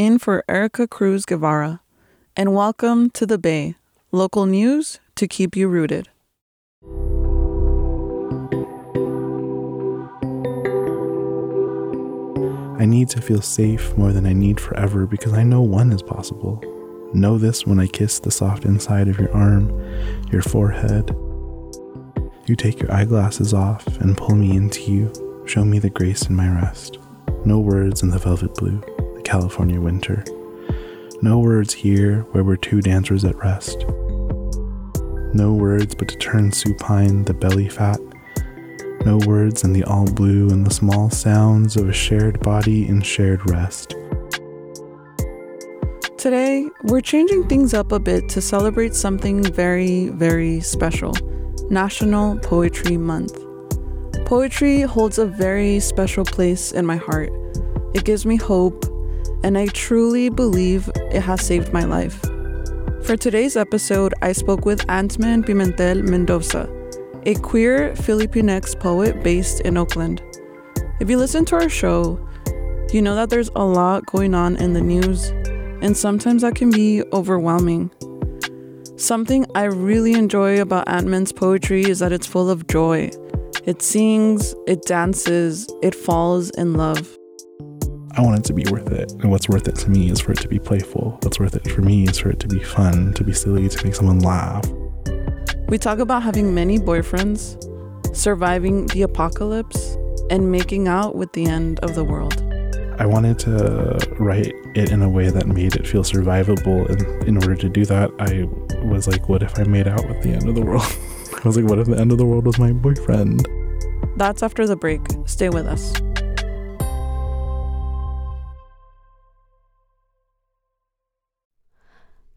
in for Erica Cruz Guevara, and welcome to The Bay, local news to keep you rooted. I need to feel safe more than I need forever because I know one is possible. Know this when I kiss the soft inside of your arm, your forehead. You take your eyeglasses off and pull me into you, show me the grace in my rest. No words in the velvet blue. California winter. No words here where we're two dancers at rest. No words but to turn supine the belly fat. No words in the all blue and the small sounds of a shared body in shared rest. Today, we're changing things up a bit to celebrate something very, very special National Poetry Month. Poetry holds a very special place in my heart. It gives me hope and I truly believe it has saved my life. For today's episode, I spoke with Antmen Pimentel Mendoza, a queer Filipinx poet based in Oakland. If you listen to our show, you know that there's a lot going on in the news, and sometimes that can be overwhelming. Something I really enjoy about Antmen's poetry is that it's full of joy. It sings, it dances, it falls in love. I want it to be worth it. And what's worth it to me is for it to be playful. What's worth it for me is for it to be fun, to be silly, to make someone laugh. We talk about having many boyfriends, surviving the apocalypse, and making out with the end of the world. I wanted to write it in a way that made it feel survivable. And in order to do that, I was like, what if I made out with the end of the world? I was like, what if the end of the world was my boyfriend? That's after the break. Stay with us.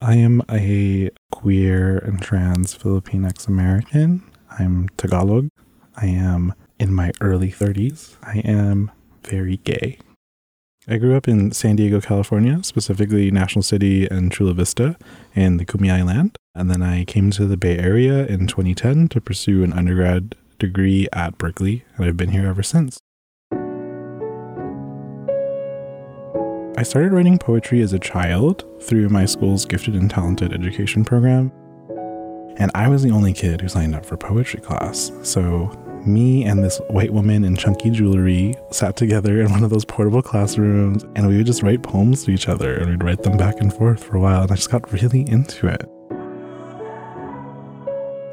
I am a queer and trans Filipinx American. I'm Tagalog. I am in my early 30s. I am very gay. I grew up in San Diego, California, specifically National City and Chula Vista in the Kumeyaay Land. And then I came to the Bay Area in 2010 to pursue an undergrad degree at Berkeley, and I've been here ever since. I started writing poetry as a child through my school's gifted and talented education program. And I was the only kid who signed up for poetry class. So me and this white woman in chunky jewelry sat together in one of those portable classrooms and we would just write poems to each other and we'd write them back and forth for a while. And I just got really into it.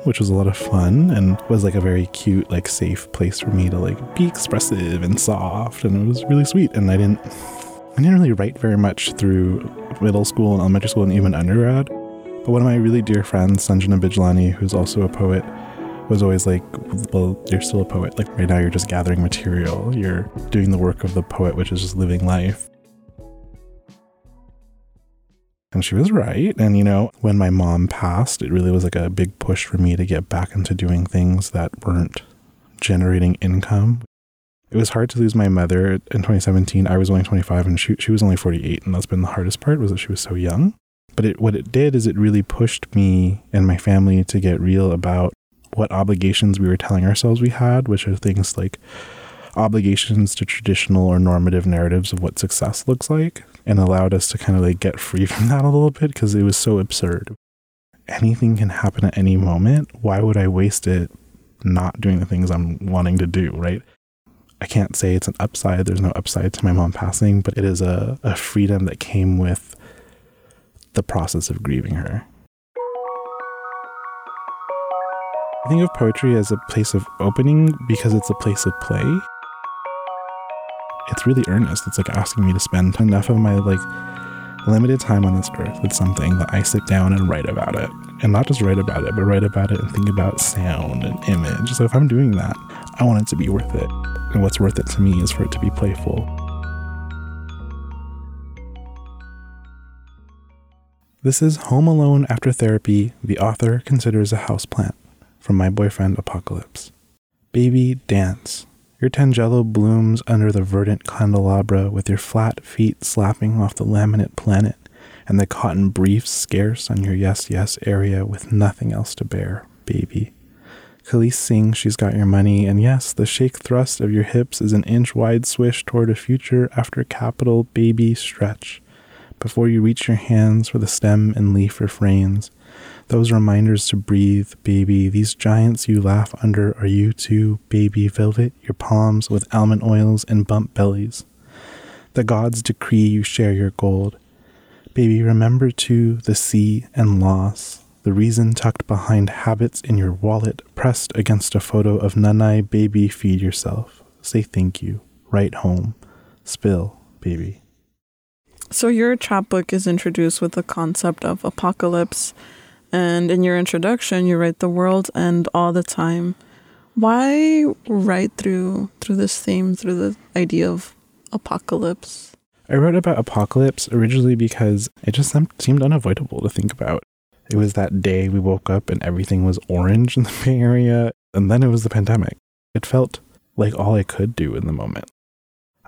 Which was a lot of fun and was like a very cute, like safe place for me to like be expressive and soft. And it was really sweet. And I didn't I didn't really write very much through middle school and elementary school and even undergrad. But one of my really dear friends, Sanjana Bijlani, who's also a poet, was always like, Well, you're still a poet. Like, right now, you're just gathering material. You're doing the work of the poet, which is just living life. And she was right. And, you know, when my mom passed, it really was like a big push for me to get back into doing things that weren't generating income. It was hard to lose my mother in 2017. I was only 25 and she, she was only 48. And that's been the hardest part was that she was so young. But it, what it did is it really pushed me and my family to get real about what obligations we were telling ourselves we had, which are things like obligations to traditional or normative narratives of what success looks like, and allowed us to kind of like get free from that a little bit because it was so absurd. Anything can happen at any moment. Why would I waste it not doing the things I'm wanting to do, right? I can't say it's an upside. There's no upside to my mom passing, but it is a, a freedom that came with the process of grieving her. I think of poetry as a place of opening because it's a place of play. It's really earnest. It's like asking me to spend enough of my like limited time on this earth with something that I sit down and write about it. And not just write about it, but write about it and think about sound and image. So if I'm doing that, I want it to be worth it. And what's worth it to me is for it to be playful. This is Home Alone After Therapy, the author considers a houseplant from my boyfriend Apocalypse. Baby, dance. Your tangelo blooms under the verdant candelabra with your flat feet slapping off the laminate planet and the cotton briefs scarce on your yes yes area with nothing else to bear, baby. Kelis sings she's got your money, and yes, the shake thrust of your hips is an inch wide swish toward a future after capital baby stretch. Before you reach your hands for the stem and leaf refrains, those reminders to breathe, baby. These giants you laugh under are you too, baby. Velvet your palms with almond oils and bump bellies. The gods decree you share your gold. Baby, remember too the sea and loss, the reason tucked behind habits in your wallet, pressed against a photo of Nanay, baby, feed yourself. Say thank you. Write home. Spill, baby. So, your chapbook is introduced with the concept of apocalypse and in your introduction, you write the world end all the time. Why write through through this theme, through the idea of apocalypse? I wrote about apocalypse originally because it just seemed unavoidable to think about. It was that day we woke up and everything was orange in the Bay Area, and then it was the pandemic. It felt like all I could do in the moment.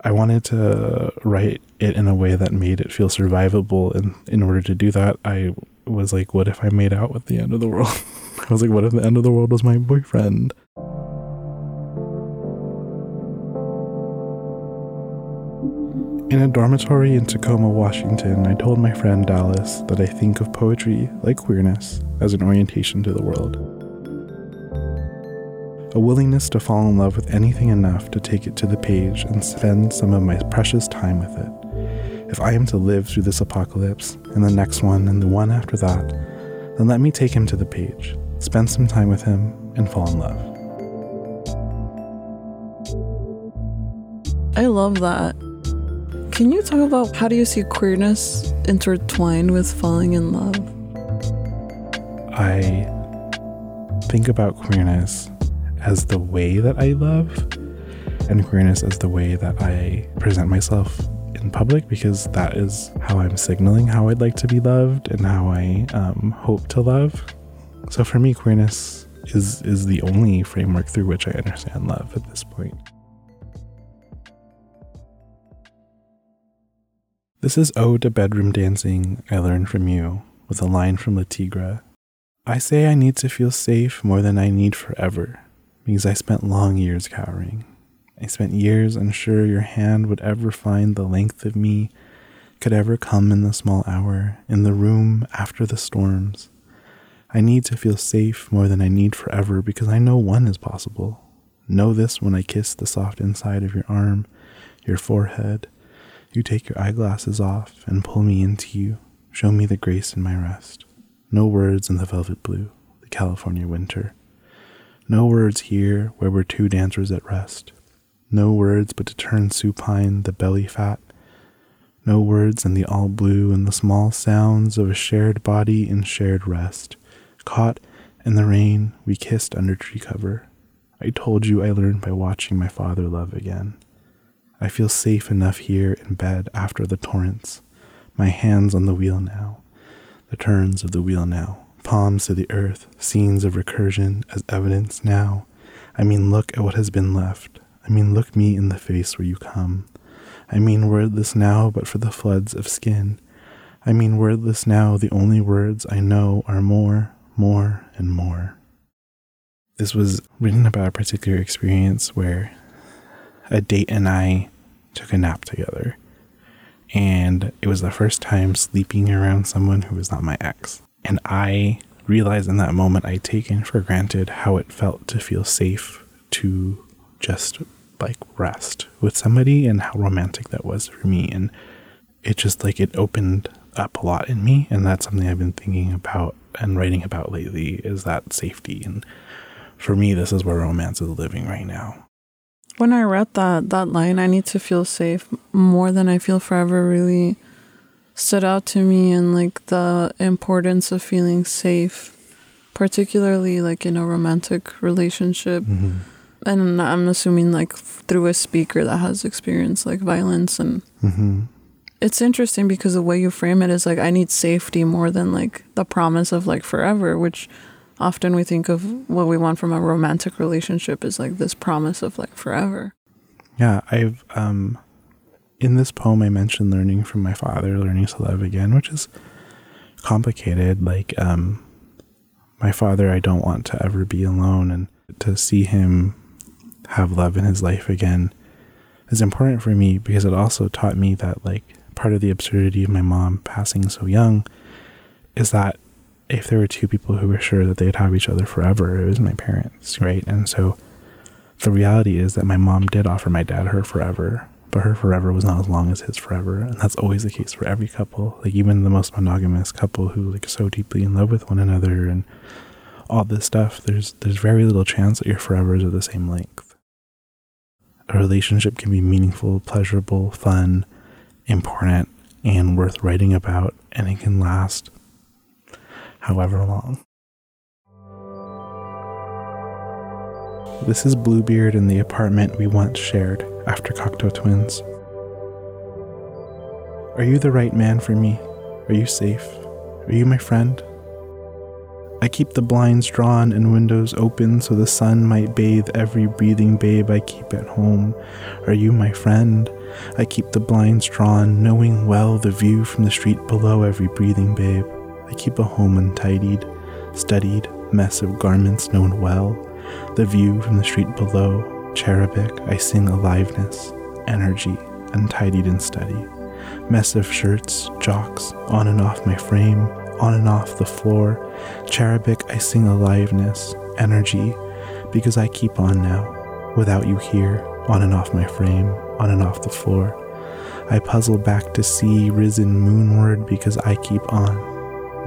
I wanted to write it in a way that made it feel survivable, and in order to do that, I was like, what if I made out with the end of the world? I was like, what if the end of the world was my boyfriend? In a dormitory in Tacoma, Washington, I told my friend Dallas that I think of poetry, like queerness, as an orientation to the world. A willingness to fall in love with anything enough to take it to the page and spend some of my precious time with it. If I am to live through this apocalypse, and the next one, and the one after that, then let me take him to the page, spend some time with him, and fall in love. I love that. Can you talk about how do you see queerness intertwined with falling in love? I think about queerness as the way that I love, and queerness as the way that I present myself in public because that is how I'm signaling how I'd like to be loved and how I um, hope to love. So for me, queerness is is the only framework through which I understand love at this point. This is Ode to Bedroom Dancing I Learned From You with a line from Le Tigre. I say I need to feel safe more than I need forever because I spent long years cowering. I spent years unsure your hand would ever find the length of me, could ever come in the small hour, in the room after the storms. I need to feel safe more than I need forever because I know one is possible. Know this when I kiss the soft inside of your arm, your forehead. You take your eyeglasses off and pull me into you, show me the grace in my rest. No words in the velvet blue, the California winter. No words here where we're two dancers at rest. No words but to turn supine the belly fat. No words in the all blue and the small sounds of a shared body in shared rest. Caught in the rain, we kissed under tree cover. I told you I learned by watching my father love again. I feel safe enough here in bed after the torrents. My hands on the wheel now, the turns of the wheel now, palms to the earth, scenes of recursion as evidence now. I mean, look at what has been left. I mean, look me in the face where you come. I mean, wordless now, but for the floods of skin. I mean, wordless now, the only words I know are more, more, and more. This was written about a particular experience where a date and I took a nap together. And it was the first time sleeping around someone who was not my ex. And I realized in that moment I'd taken for granted how it felt to feel safe to just like rest with somebody and how romantic that was for me. And it just like it opened up a lot in me. And that's something I've been thinking about and writing about lately is that safety. And for me, this is where romance is living right now. When I read that that line, I need to feel safe more than I feel forever really stood out to me and like the importance of feeling safe, particularly like in a romantic relationship. Mm-hmm. And I'm assuming like through a speaker that has experienced like violence and Mm-hmm. it's interesting because the way you frame it is like I need safety more than like the promise of like forever, which often we think of what we want from a romantic relationship is like this promise of like forever. Yeah, I've um in this poem I mentioned learning from my father, learning to love again, which is complicated. Like um my father I don't want to ever be alone and to see him have love in his life again is important for me because it also taught me that like part of the absurdity of my mom passing so young is that if there were two people who were sure that they'd have each other forever, it was my parents, right? And so the reality is that my mom did offer my dad her forever, but her forever was not as long as his forever. And that's always the case for every couple. Like even the most monogamous couple who like so deeply in love with one another and all this stuff, there's there's very little chance that your forevers are the same length. A relationship can be meaningful, pleasurable, fun, important, and worth writing about, and it can last however long. This is Bluebeard in the apartment we once shared after Cocteau Twins. Are you the right man for me? Are you safe? Are you my friend? I keep the blinds drawn and windows open so the sun might bathe every breathing babe I keep at home. Are you my friend? I keep the blinds drawn, knowing well the view from the street below every breathing babe. I keep a home untidied, studied, mess of garments known well. The view from the street below, cherubic, I sing aliveness, energy, untidied and steady. Mess of shirts, jocks, on and off my frame, on and off the floor. Cherubic, I sing aliveness, energy, because I keep on now, without you here, on and off my frame, on and off the floor. I puzzle back to see risen moonward because I keep on,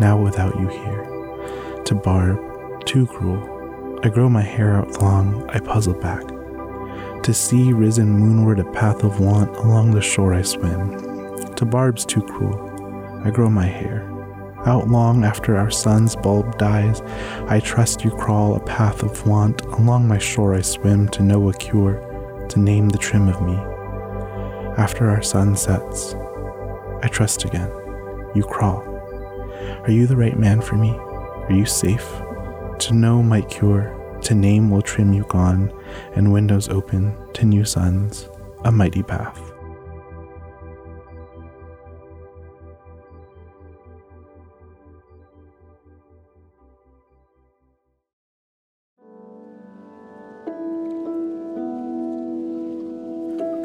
now without you here. To barb, too cruel. I grow my hair out long, I puzzle back. To see risen moonward a path of want along the shore I swim. To barbs too cruel. I grow my hair. Out long after our sun's bulb dies, I trust you crawl a path of want along my shore I swim to know a cure, to name the trim of me. After our sun sets, I trust again. You crawl. Are you the right man for me? Are you safe? To know might cure, to name will trim you gone, and windows open to new suns, a mighty path.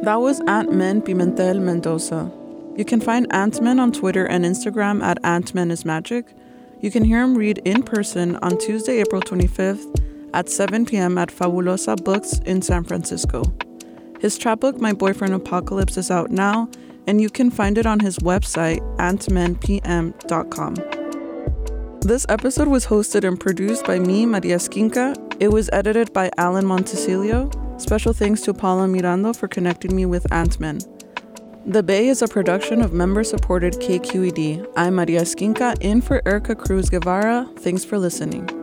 That was Antmen Pimentel Mendoza. You can find Antmen on Twitter and Instagram at Antmen is Magic. You can hear him read in person on Tuesday, April 25th at 7 p.m. at Fabulosa Books in San Francisco. His chapbook, My Boyfriend Apocalypse, is out now, and you can find it on his website, antmanpm.com. This episode was hosted and produced by me, Maria Esquinca. It was edited by Alan Montecillo. Special thanks to Paula Miranda for connecting me with Antmen. The Bay is a production of member supported KQED. I'm Maria Esquinca in for Erica Cruz Guevara. Thanks for listening.